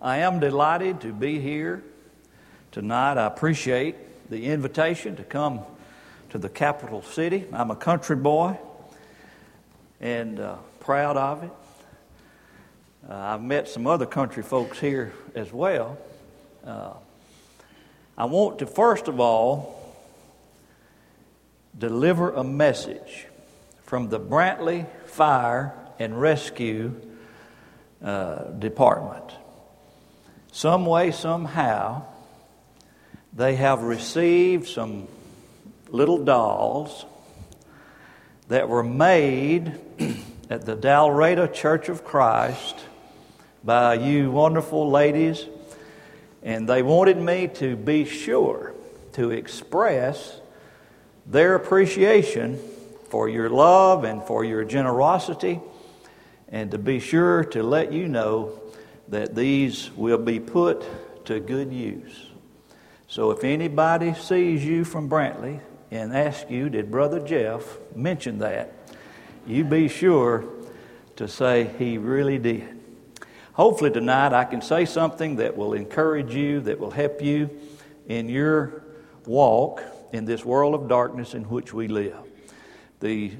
I am delighted to be here tonight. I appreciate the invitation to come to the capital city. I'm a country boy and uh, proud of it. Uh, I've met some other country folks here as well. Uh, I want to, first of all, deliver a message from the Brantley Fire and Rescue uh, Department some way, somehow, they have received some little dolls that were made at the Dalraida Church of Christ by you wonderful ladies, and they wanted me to be sure to express their appreciation for your love and for your generosity, and to be sure to let you know that these will be put to good use. So if anybody sees you from Brantley and asks you, Did Brother Jeff mention that? You be sure to say he really did. Hopefully, tonight I can say something that will encourage you, that will help you in your walk in this world of darkness in which we live. The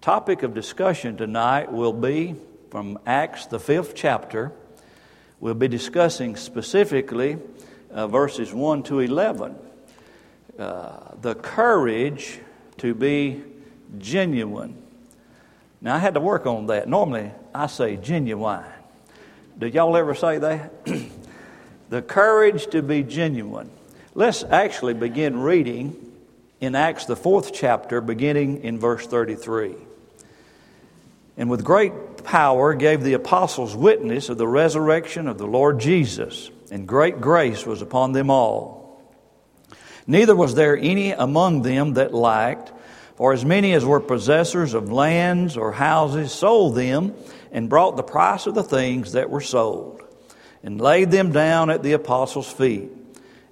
topic of discussion tonight will be from Acts, the fifth chapter We'll be discussing specifically uh, verses 1 to 11. Uh, the courage to be genuine. Now, I had to work on that. Normally, I say genuine. Do y'all ever say that? the courage to be genuine. Let's actually begin reading in Acts, the fourth chapter, beginning in verse 33 and with great power gave the apostles witness of the resurrection of the Lord Jesus, and great grace was upon them all. Neither was there any among them that lacked, for as many as were possessors of lands or houses sold them and brought the price of the things that were sold, and laid them down at the apostles' feet.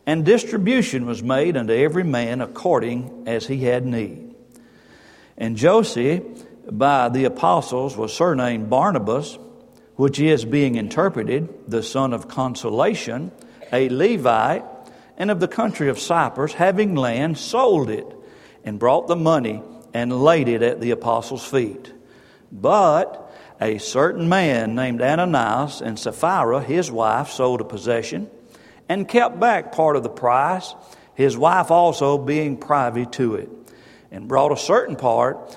And distribution was made unto every man according as he had need. And Joseph, by the apostles was surnamed Barnabas, which is being interpreted the son of consolation, a Levite, and of the country of Cyprus, having land, sold it, and brought the money and laid it at the apostles' feet. But a certain man named Ananias and Sapphira, his wife, sold a possession and kept back part of the price, his wife also being privy to it, and brought a certain part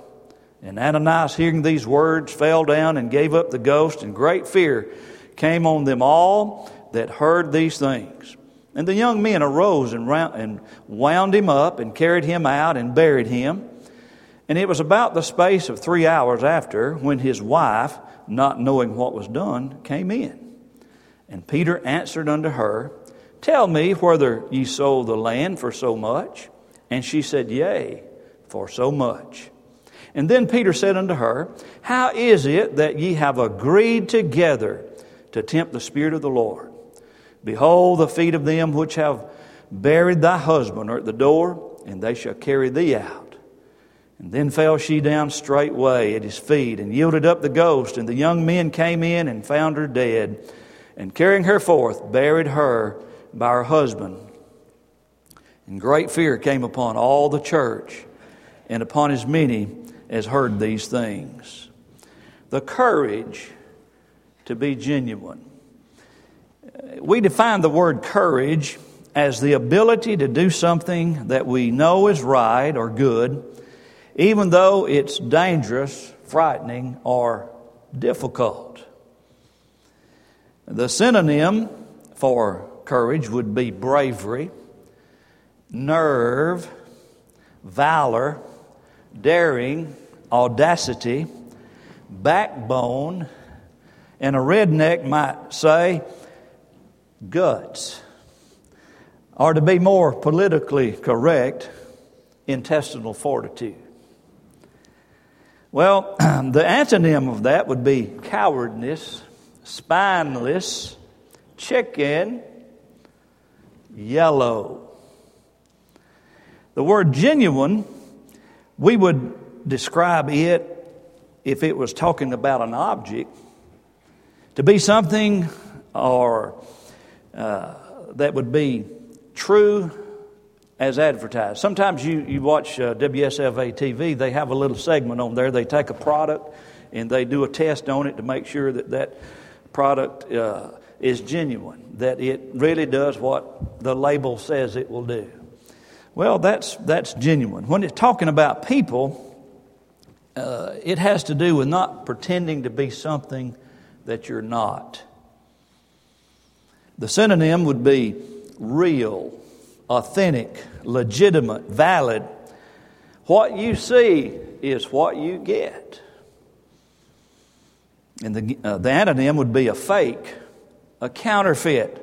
And Ananias, hearing these words, fell down and gave up the ghost, and great fear came on them all that heard these things. And the young men arose and, wound him up and carried him out and buried him. And it was about the space of three hours after when his wife, not knowing what was done, came in. And Peter answered unto her, Tell me whether ye sold the land for so much. And she said, Yea, for so much. And then Peter said unto her, How is it that ye have agreed together to tempt the Spirit of the Lord? Behold, the feet of them which have buried thy husband are at the door, and they shall carry thee out. And then fell she down straightway at his feet, and yielded up the ghost. And the young men came in and found her dead, and carrying her forth, buried her by her husband. And great fear came upon all the church and upon as many has heard these things. The courage to be genuine. We define the word courage as the ability to do something that we know is right or good, even though it's dangerous, frightening, or difficult. The synonym for courage would be bravery, nerve, valor, daring, audacity, backbone, and a redneck might say guts. or to be more politically correct, intestinal fortitude. Well, the antonym of that would be cowardness, spineless, chicken, yellow. The word genuine, we would describe it if it was talking about an object to be something or uh, that would be true as advertised. Sometimes you, you watch uh, WSFA TV, they have a little segment on there. They take a product and they do a test on it to make sure that that product uh, is genuine, that it really does what the label says it will do. Well, that's, that's genuine. When it's talking about people, uh, it has to do with not pretending to be something that you're not. The synonym would be real, authentic, legitimate, valid. What you see is what you get. And the, uh, the antonym would be a fake, a counterfeit,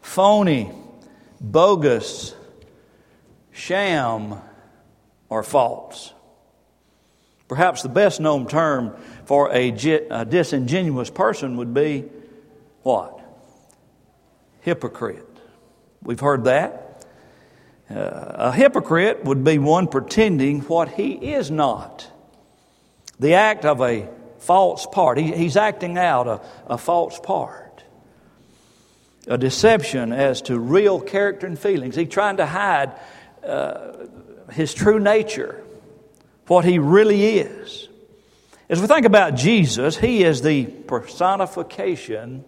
phony, bogus, sham, or false. Perhaps the best known term for a, disingenuous person would be what? Hypocrite. We've heard that. Uh, a hypocrite would be one pretending what he is not. The act of a false part. He, he's acting out a, a false part. A deception as to real character and feelings. He's trying to hide uh, his true nature, what he really is. As we think about Jesus, he is the personification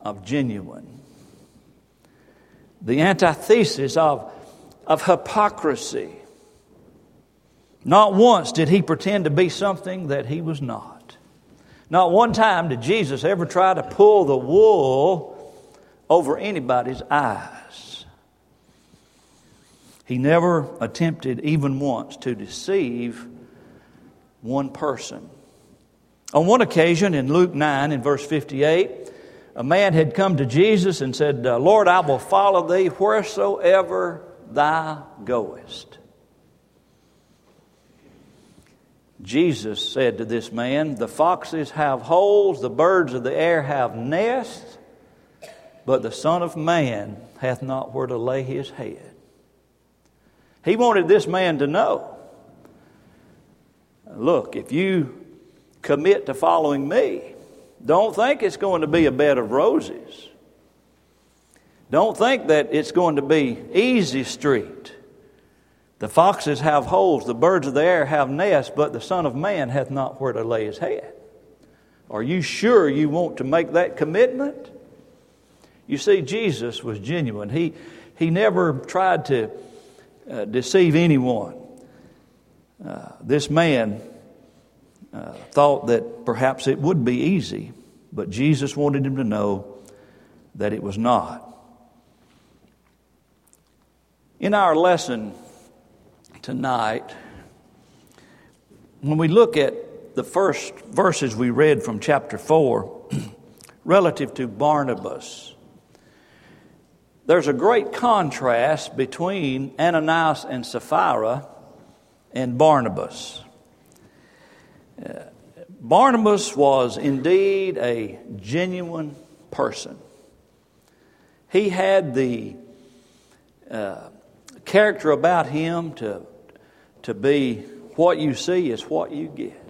of genuine, the antithesis of, of hypocrisy. Not once did he pretend to be something that he was not. Not one time did Jesus ever try to pull the wool over anybody's eyes. He never attempted, even once, to deceive one person. On one occasion in Luke 9, in verse 58, a man had come to Jesus and said, uh, Lord, I will follow thee wheresoever thou goest. Jesus said to this man, The foxes have holes, the birds of the air have nests, but the Son of Man hath not where to lay his head. He wanted this man to know look, if you commit to following me, don't think it's going to be a bed of roses. Don't think that it's going to be easy street. The foxes have holes, the birds of the air have nests, but the Son of Man hath not where to lay his head. Are you sure you want to make that commitment? You see, Jesus was genuine. He, he never tried to uh, deceive anyone. Uh, this man uh, thought that perhaps it would be easy, but Jesus wanted him to know that it was not. In our lesson tonight, when we look at the first verses we read from chapter 4 relative to Barnabas, there's a great contrast between Ananias and Sapphira and Barnabas. Uh, Barnabas was indeed a genuine person. He had the uh, character about him to, to be what you see is what you get.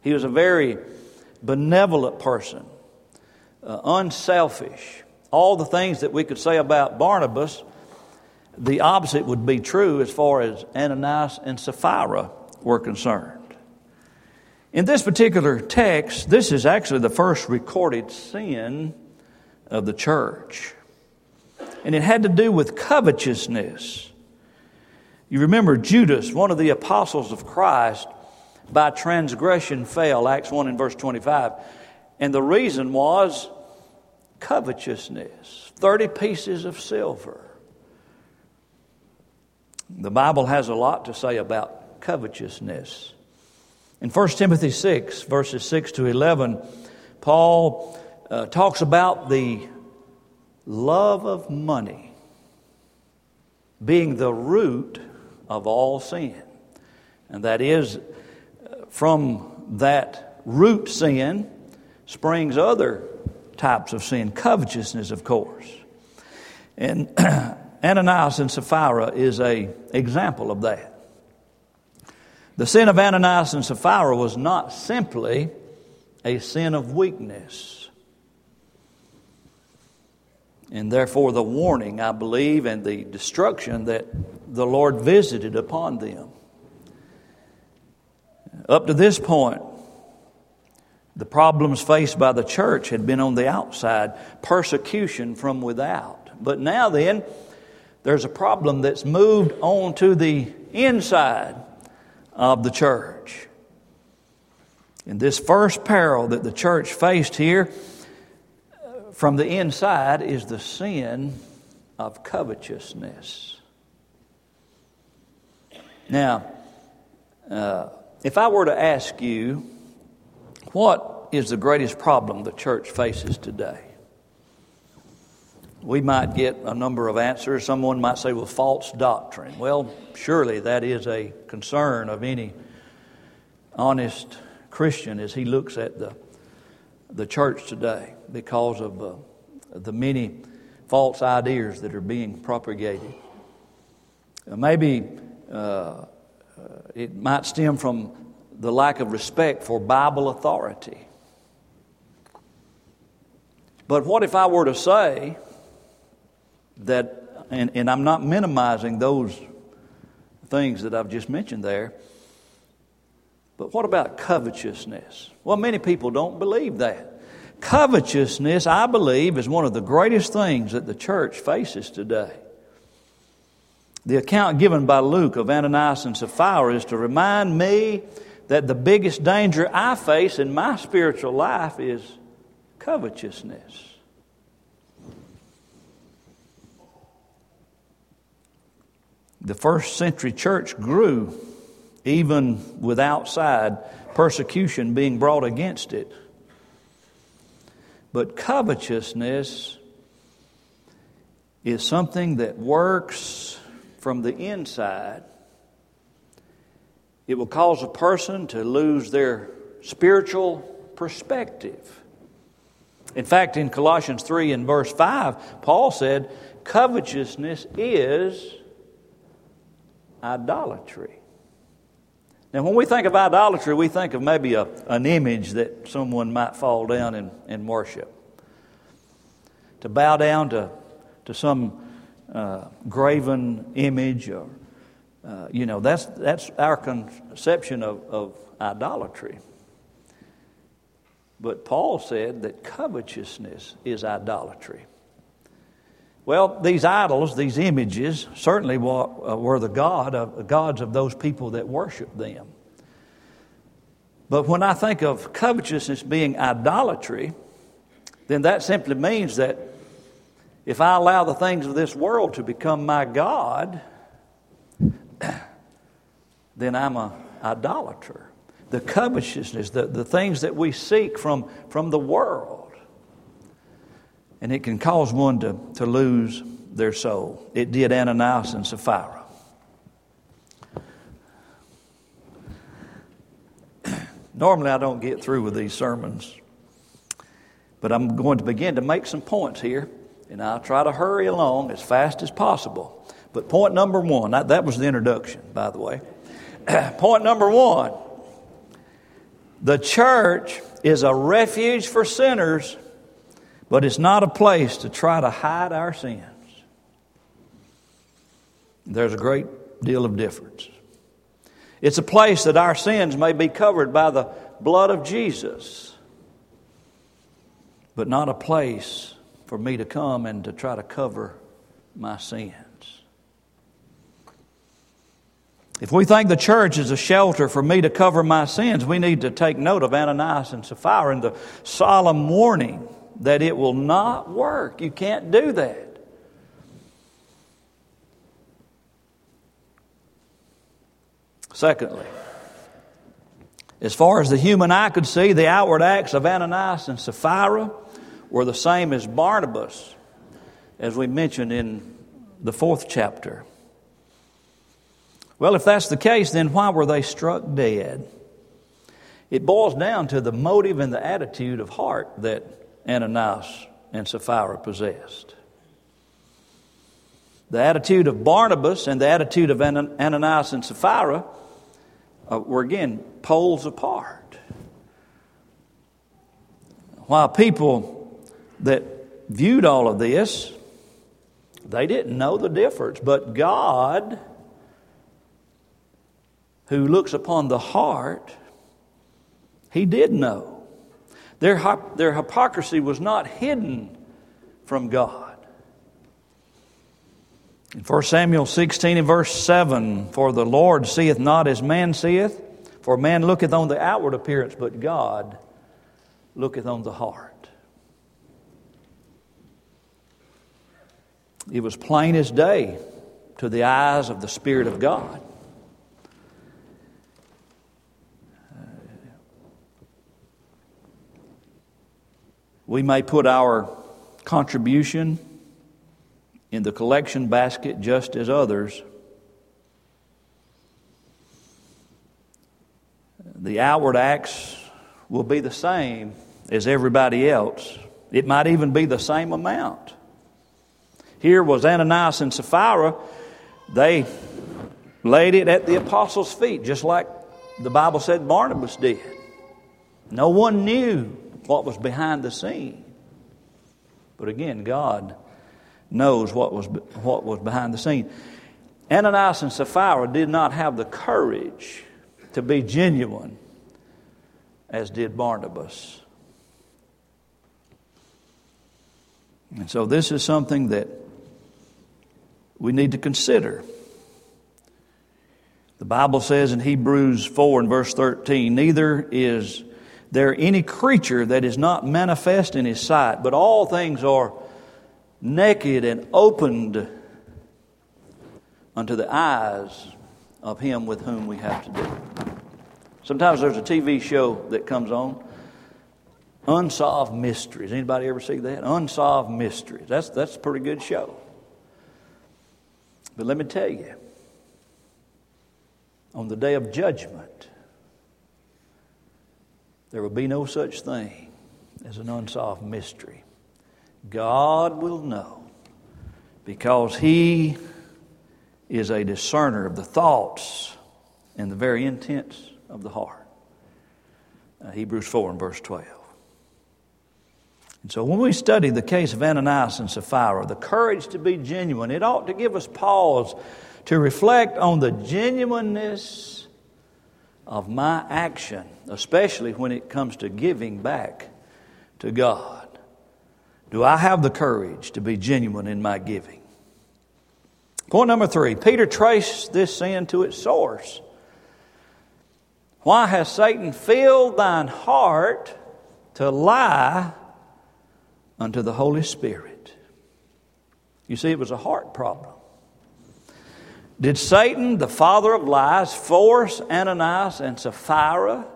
He was a very benevolent person, uh, unselfish. All the things that we could say about Barnabas, the opposite would be true as far as Ananias and Sapphira were concerned. In this particular text, this is actually the first recorded sin of the church. And it had to do with covetousness. You remember Judas, one of the apostles of Christ, by transgression fell, Acts 1 and verse 25. And the reason was covetousness 30 pieces of silver. The Bible has a lot to say about covetousness. In 1 Timothy 6, verses 6 to 11, Paul uh, talks about the love of money. being the root of all sin. And that is, from that root sin springs other types of sin, covetousness, of course. And Ananias and Sapphira is a example of that. The sin of Ananias and Sapphira was not simply a sin of weakness. And therefore, the warning, I believe, and the destruction that the Lord visited upon them. Up to this point, the problems faced by the church had been on the outside, persecution from without. But now then, there's a problem that's moved on to the inside of the church. And this first peril that the church faced here from the inside is the sin of covetousness. Now, uh, if I were to ask you, what is the greatest problem the church faces today? We might get a number of answers. Someone might say, well, false doctrine. Well, surely that is a concern of any honest Christian as he looks at the, the church today because of uh, the many false ideas that are being propagated. Uh, maybe uh, it might stem from the lack of respect for Bible authority. But what if I were to say that, and, and I'm not minimizing those things that I've just mentioned there, but what about covetousness? Well, many people don't believe that. Covetousness, I believe, is one of the greatest things that the church faces today. The account given by Luke of Ananias and Sapphira is to remind me that the biggest danger I face in my spiritual life is covetousness. The first century church grew even with outside persecution being brought against it. But covetousness is something that works from the inside it will cause a person to lose their spiritual perspective. In fact, in Colossians 3 and verse 5, Paul said, Covetousness is idolatry. Now, when we think of idolatry, we think of maybe a, an image that someone might fall down and, and worship. To bow down to, to some uh, graven image or uh, you know, that's, that's our conception of, of idolatry. But Paul said that covetousness is idolatry. Well, these idols, these images, certainly were, uh, were the god of, gods of those people that worship them. But when I think of covetousness being idolatry, then that simply means that if I allow the things of this world to become my God, then I'm an idolater. The covetousness, the, the things that we seek from, from the world. And it can cause one to, to lose their soul. It did Ananias and Sapphira. Normally, I don't get through with these sermons, but I'm going to begin to make some points here, and I'll try to hurry along as fast as possible. But point number one, that, was the introduction, by the way. point number one the church is a refuge for sinners, but it's not a place to try to hide our sins. There's a great deal of difference. It's a place that our sins may be covered by the blood of Jesus, but not a place for me to come and to try to cover my sins. If we think the church is a shelter for me to cover my sins, we need to take note of Ananias and Sapphira and the solemn warning that it will not work. You can't do that. Secondly, as far as the human eye could see, the outward acts of Ananias and Sapphira were the same as Barnabas, as we mentioned in the fourth chapter Well, if that's the case, then why were they struck dead? It boils down to the motive and the attitude of heart that Ananias and Sapphira possessed. The attitude of Barnabas and the attitude of Ananias and Sapphira uh, were again poles apart. While people that viewed all of this, they didn't know the difference, but God, who looks upon the heart, He did know. Their, their hypocrisy was not hidden from God. In 1 Samuel 16 and verse 7, For the Lord seeth not as man seeth, for man looketh on the outward appearance, but God looketh on the heart. It was plain as day to the eyes of the Spirit of God. We may put our contribution in the collection basket just as others. The outward acts will be the same as everybody else. It might even be the same amount. Here was Ananias and Sapphira. They laid it at the apostles' feet, just like the Bible said Barnabas did. No one knew what was behind the scene. But again, God knows what was, what was behind the scene. Ananias and Sapphira did not have the courage to be genuine as did Barnabas. And so, this is something that we need to consider. The Bible says in Hebrews 4 and verse 13, Neither is there any creature that is not manifest in his sight, but all things are naked and opened unto the eyes of him with whom we have to do. Sometimes there's a TV show that comes on, Unsolved Mysteries. Anybody ever see that? Unsolved Mysteries. That's, that's a pretty good show. But let me tell you, on the day of judgment, there will be no such thing as an unsolved mystery. God will know because He is a discerner of the thoughts and the very intents of the heart. Uh, Hebrews 4 and verse 12. And so when we study the case of Ananias and Sapphira, the courage to be genuine, it ought to give us pause to reflect on the genuineness of my action, especially when it comes to giving back to God. Do I have the courage to be genuine in my giving? Point number three Peter traced this sin to its source. Why has Satan filled thine heart to lie unto the Holy Spirit? You see, it was a heart problem. Did Satan, the father of lies, force Ananias and Sapphira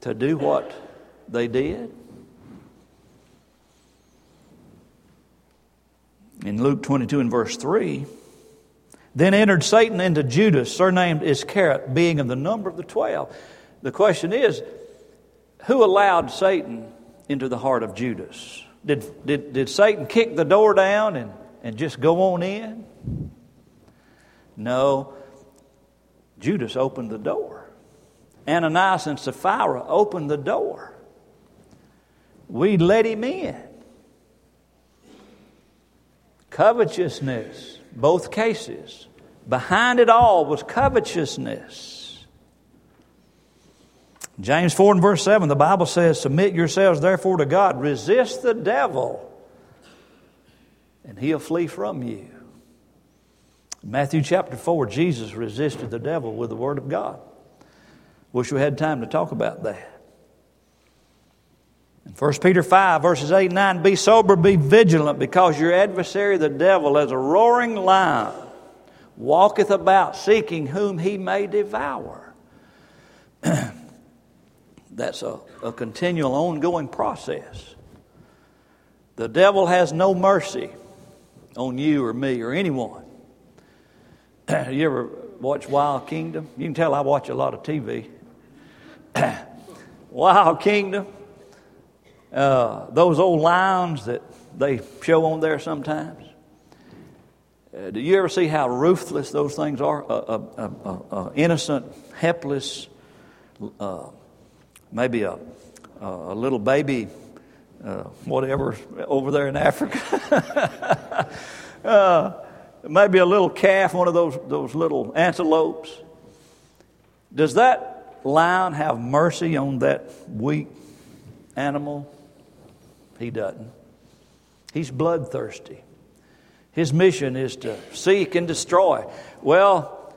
to do what they did? in Luke 22 and verse 3. Then entered Satan into Judas, surnamed Iscariot, being of the number of the twelve. The question is who allowed Satan into the heart of Judas? Did, did, did Satan kick the door down and, and just go on in? No. Judas opened the door. Ananias and Sapphira opened the door. We let him in. Covetousness, both cases. Behind it all was covetousness. James 4 and verse 7, the Bible says, Submit yourselves therefore to God, resist the devil, and he'll flee from you. Matthew chapter 4, Jesus resisted the devil with the word of God. Wish we had time to talk about that. 1 Peter 5, verses 8 and 9 Be sober, be vigilant, because your adversary, the devil, as a roaring lion, walketh about seeking whom he may devour. That's a, a continual, ongoing process. The devil has no mercy on you or me or anyone. you ever watch Wild Kingdom? You can tell I watch a lot of TV. Wild Kingdom. Uh, those old lions that they show on there sometimes. Uh, do you ever see how ruthless those things are? A, innocent, helpless, uh, maybe a, a little baby, uh, whatever, over there in Africa. Maybe a little calf, one of those, those little antelopes. Does that lion have mercy on that weak animal? He doesn't. He's bloodthirsty. His mission is to seek and destroy. Well,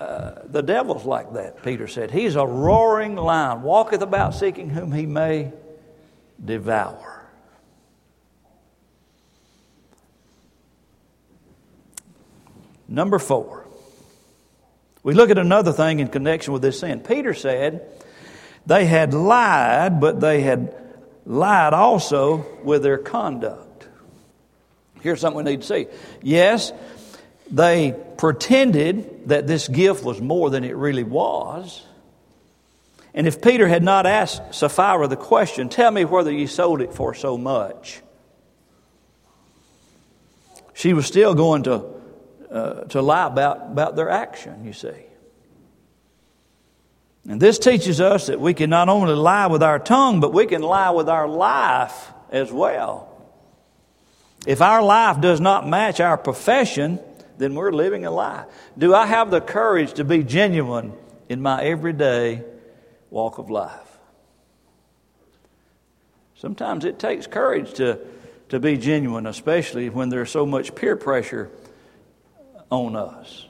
uh, the devil's like that, Peter said. He's a roaring lion, walketh about seeking whom he may devour. Number four, we look at another thing in connection with this sin. Peter said they had lied, but they had lied also with their conduct. Here's something we need to see. Yes, they pretended that this gift was more than it really was. And if Peter had not asked Sapphira the question, Tell me whether you sold it for so much, she was still going to, uh, to lie about, about their action, you see. And this teaches us that we can not only lie with our tongue, but we can lie with our life as well. If our life does not match our profession, then we're living a lie. Do I have the courage to be genuine in my everyday walk of life? Sometimes it takes courage to, to be genuine, especially when there's so much peer pressure on us.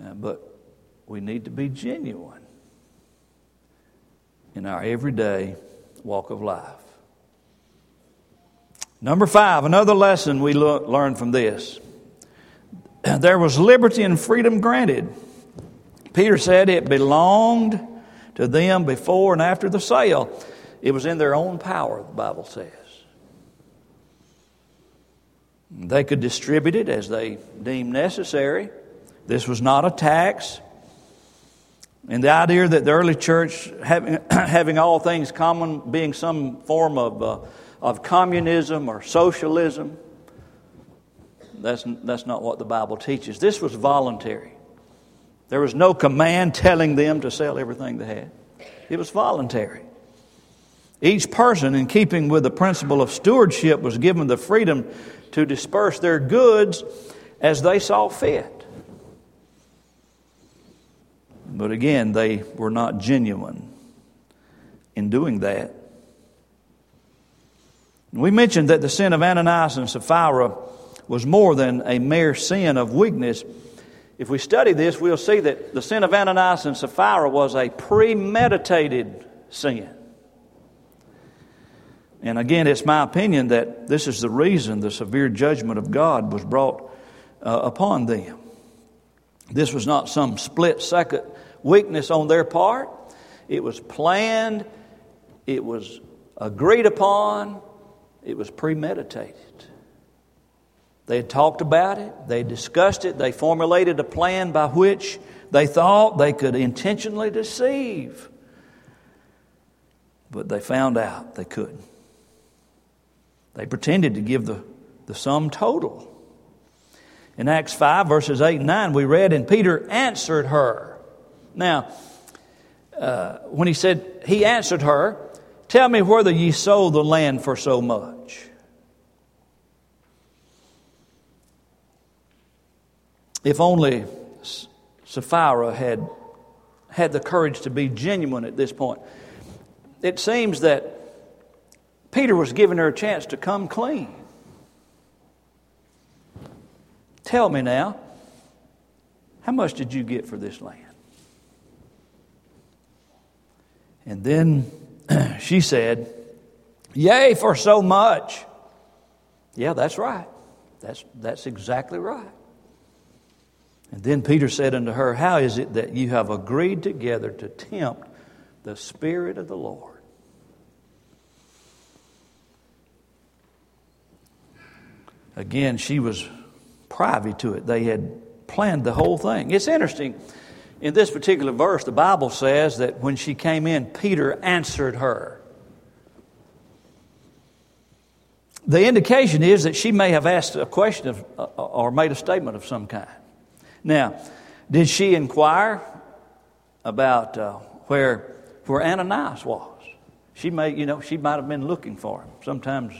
Uh, but we need to be genuine in our everyday walk of life. Number five, another lesson we learn from this. There was liberty and freedom granted. Peter said it belonged to them before and after the sale. It was in their own power, the Bible says. They could distribute it as they deemed necessary. This was not a tax. And the idea that the early church, having, having all things common, being some form of uh, of communism or socialism. That's, that's not what the Bible teaches. This was voluntary. There was no command telling them to sell everything they had, it was voluntary. Each person, in keeping with the principle of stewardship, was given the freedom to disperse their goods as they saw fit. But again, they were not genuine in doing that. We mentioned that the sin of Ananias and Sapphira was more than a mere sin of weakness. If we study this, we'll see that the sin of Ananias and Sapphira was a premeditated sin. And again, it's my opinion that this is the reason the severe judgment of God was brought uh, upon them. This was not some split second weakness on their part, it was planned, it was agreed upon, it was premeditated. They had talked about it, they discussed it, they formulated a plan by which they thought they could intentionally deceive. But they found out they couldn't. They pretended to give the, the sum total. In Acts 5, verses 8 and 9, we read, And Peter answered her. Now, uh, when he said, He answered her, Tell me whether ye sold the land for so much. If only Sapphira had had the courage to be genuine at this point. It seems that Peter was giving her a chance to come clean. Tell me now, how much did you get for this land? And then she said, Yea, for so much. Yeah, that's right. That's, that's exactly right. And then Peter said unto her, How is it that you have agreed together to tempt the Spirit of the Lord? Again, she was privy to it. They had planned the whole thing. It's interesting. In this particular verse, the Bible says that when she came in, Peter answered her. The indication is that she may have asked a question of, uh, or made a statement of some kind. Now, did she inquire about uh, where, where Ananias was? She may, you know, she might have been looking for him. Sometimes,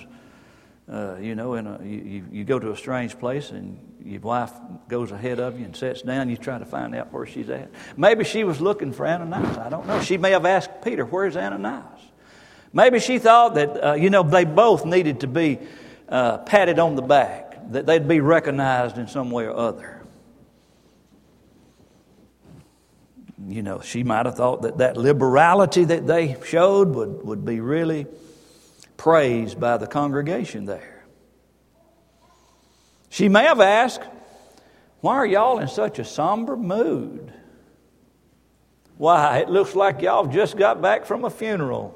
uh, you know, in a, you, you go to a strange place and your wife goes ahead of you and sits down. You try to find out where she's at. Maybe she was looking for Ananias. I don't know. She may have asked Peter, "Where's Ananias?" Maybe she thought that, uh, you know, they both needed to be uh, patted on the back, that they'd be recognized in some way or other. You know, she might have thought that that liberality that they showed would, would be really praised by the congregation there. She may have asked, Why are y'all in such a somber mood? Why, it looks like y'all just got back from a funeral.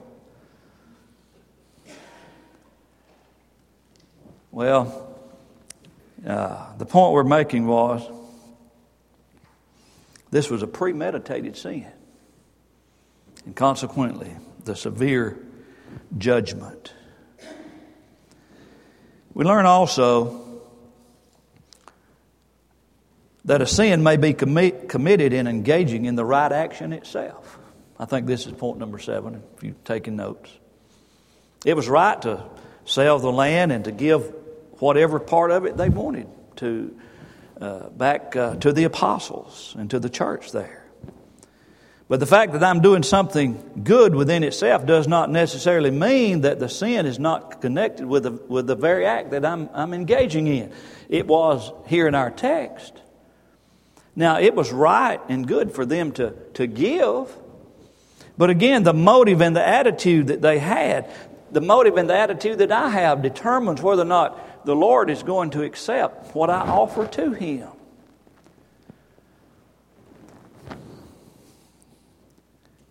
Well, uh, the point we're making was this was a premeditated sin. And consequently, the severe judgment. We learn also that a sin may be commit, committed in engaging in the right action itself. I think this is point number seven, if you're taking notes. It was right to sell the land and to give whatever part of it they wanted to uh, back uh, to the apostles and to the church there. But the fact that I'm doing something good within itself does not necessarily mean that the sin is not connected with the, with the very act that I'm, I'm engaging in. It was here in our text. Now, it was right and good for them to, to give, but again, the motive and the attitude that they had, the motive and the attitude that I have determines whether or not the Lord is going to accept what I offer to Him.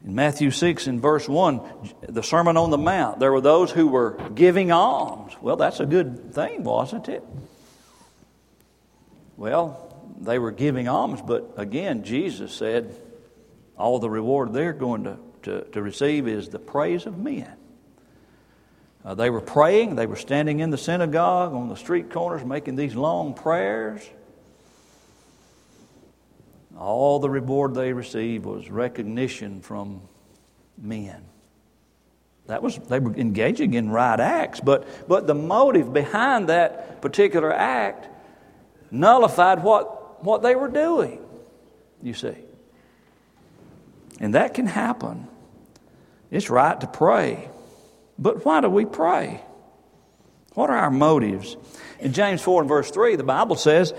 In Matthew 6 and verse 1, the Sermon on the Mount, there were those who were giving alms. Well, that's a good thing, wasn't it? Well, they were giving alms, but again, Jesus said all the reward they're going to, to, to receive is the praise of men. Uh, they were praying. They were standing in the synagogue on the street corners making these long prayers. All the reward they received was recognition from men. That was they were engaging in right acts, but but the motive behind that particular act nullified what what they were doing. You see. And that can happen. It's right to pray. But why do we pray? What are our motives? In James 4 and verse 3, the Bible says,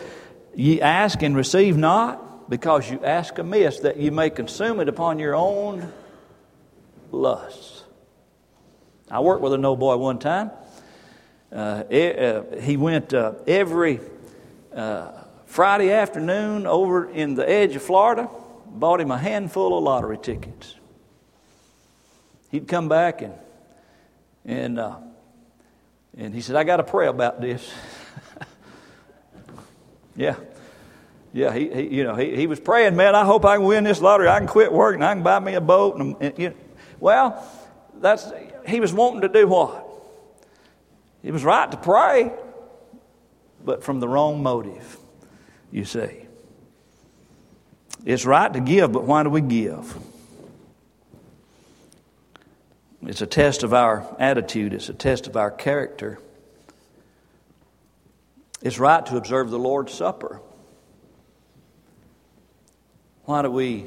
Ye ask and receive not, because you ask amiss, that you may consume it upon your own lusts. I worked with a no boy one time. Uh, uh, he went uh, every uh, Friday afternoon over in the edge of Florida, bought him a handful of lottery tickets. He'd come back and and, uh, and he said, I got to pray about this. yeah. Yeah, he, he, you know, he, he was praying, man, I hope I can win this lottery. I can quit work and I can buy me a boat. And, and you know, well, that's, he was wanting to do what? It was right to pray, but from the wrong motive, you see. It's right to give, but why do we give? It's a test of our attitude, it's a test of our character. It's right to observe the Lord's Supper. Why do we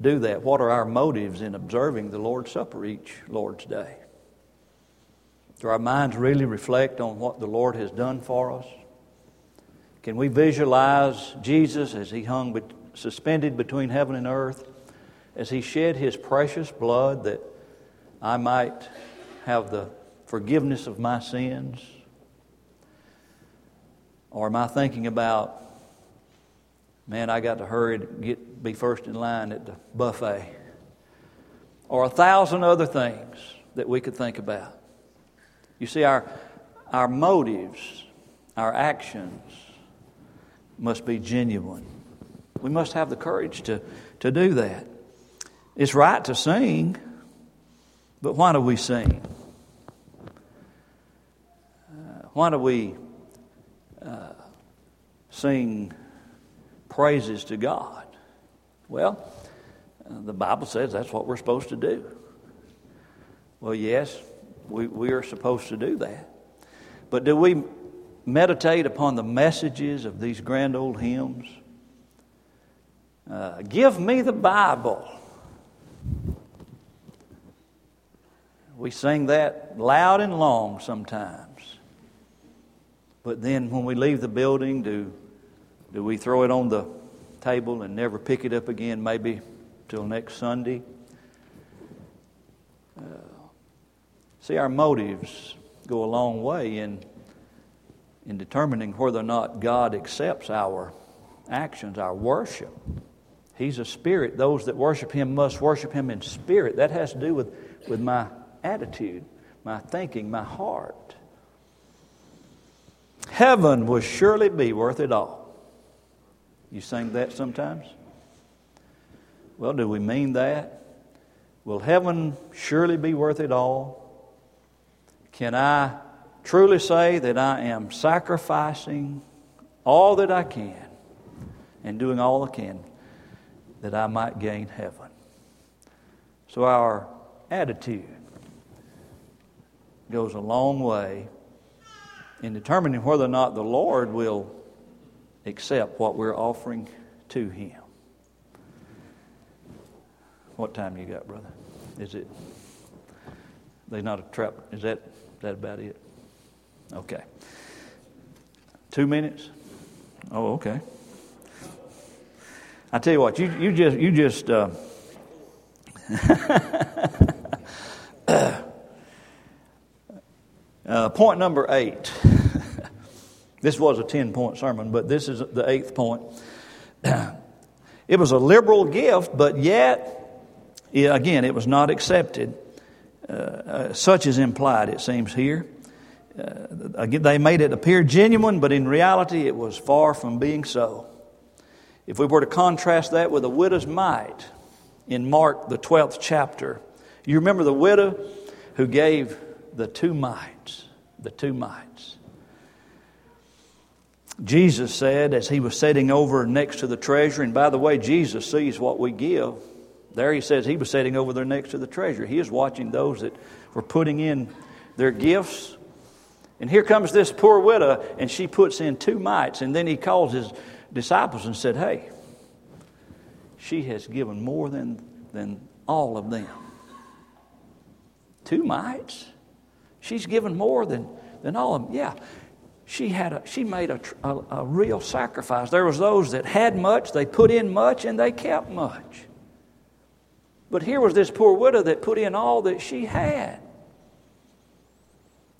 do that? What are our motives in observing the Lord's Supper each Lord's Day? Do our minds really reflect on what the Lord has done for us? Can we visualize Jesus as he hung suspended between heaven and earth? as He shed His precious blood that I might have the forgiveness of my sins? Or am I thinking about, man, I got to hurry to get, be first in line at the buffet? Or a thousand other things that we could think about. You see, our, our motives, our actions must be genuine. We must have the courage to, to do that. It's right to sing, but why do we sing? Uh, why do we uh, sing praises to God? Well, uh, the Bible says that's what we're supposed to do. Well, yes, we, we are supposed to do that. But do we meditate upon the messages of these grand old hymns? Uh, give me the Bible. We sing that loud and long sometimes. But then when we leave the building, do, do we throw it on the table and never pick it up again, maybe till next Sunday? Uh, see, our motives go a long way in, in determining whether or not God accepts our actions, our worship. He's a spirit. Those that worship Him must worship Him in spirit. That has to do with, with my attitude, my thinking, my heart. Heaven will surely be worth it all. You sing that sometimes? Well, do we mean that? Will heaven surely be worth it all? Can I truly say that I am sacrificing all that I can and doing all I can that I might gain heaven? So, our attitude goes a long way in determining whether or not the Lord will accept what we're offering to Him. What time you got, brother? Is it? They not a trap. Is that that about it? Okay. Two minutes. Oh, okay. I tell you what, you you just you just. Uh, Uh, point number eight. This was a 10 point sermon, but this is the eighth point. it was a liberal gift, but yet, again, it was not accepted. Uh, uh, such is implied, it seems here. Uh, again, they made it appear genuine, but in reality, it was far from being so. If we were to contrast that with a widow's mite in Mark, the 12th chapter, you remember the widow who gave the two mites. The two mites. Jesus said as he was sitting over next to the treasure, and by the way, Jesus sees what we give. There he says he was sitting over there next to the treasure. He is watching those that were putting in their gifts. And here comes this poor widow, and she puts in two mites. And then he calls his disciples and said, Hey, she has given more than, than all of them. Two mites? She's given more than, than all of them. Yeah, she, had a, she made a, a, a real sacrifice. There was those that had much, they put in much, and they kept much. But here was this poor widow that put in all that she had.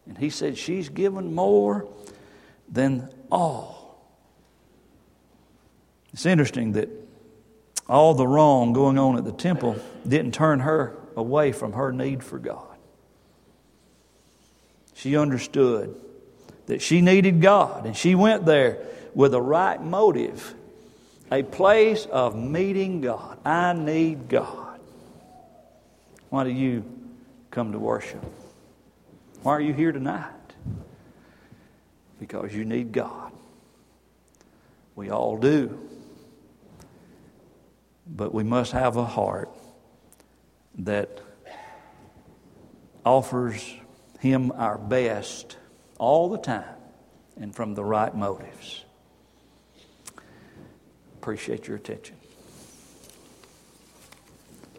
And he said, She's given more than all. It's interesting that all the wrong going on at the temple didn't turn her away from her need for God. She understood that she needed God, and she went there with a right motive, a place of meeting God. I need God. Why do you come to worship? Why are you here tonight? Because you need God. We all do. But we must have a heart that offers him our best all the time and from the right motives. Appreciate your attention.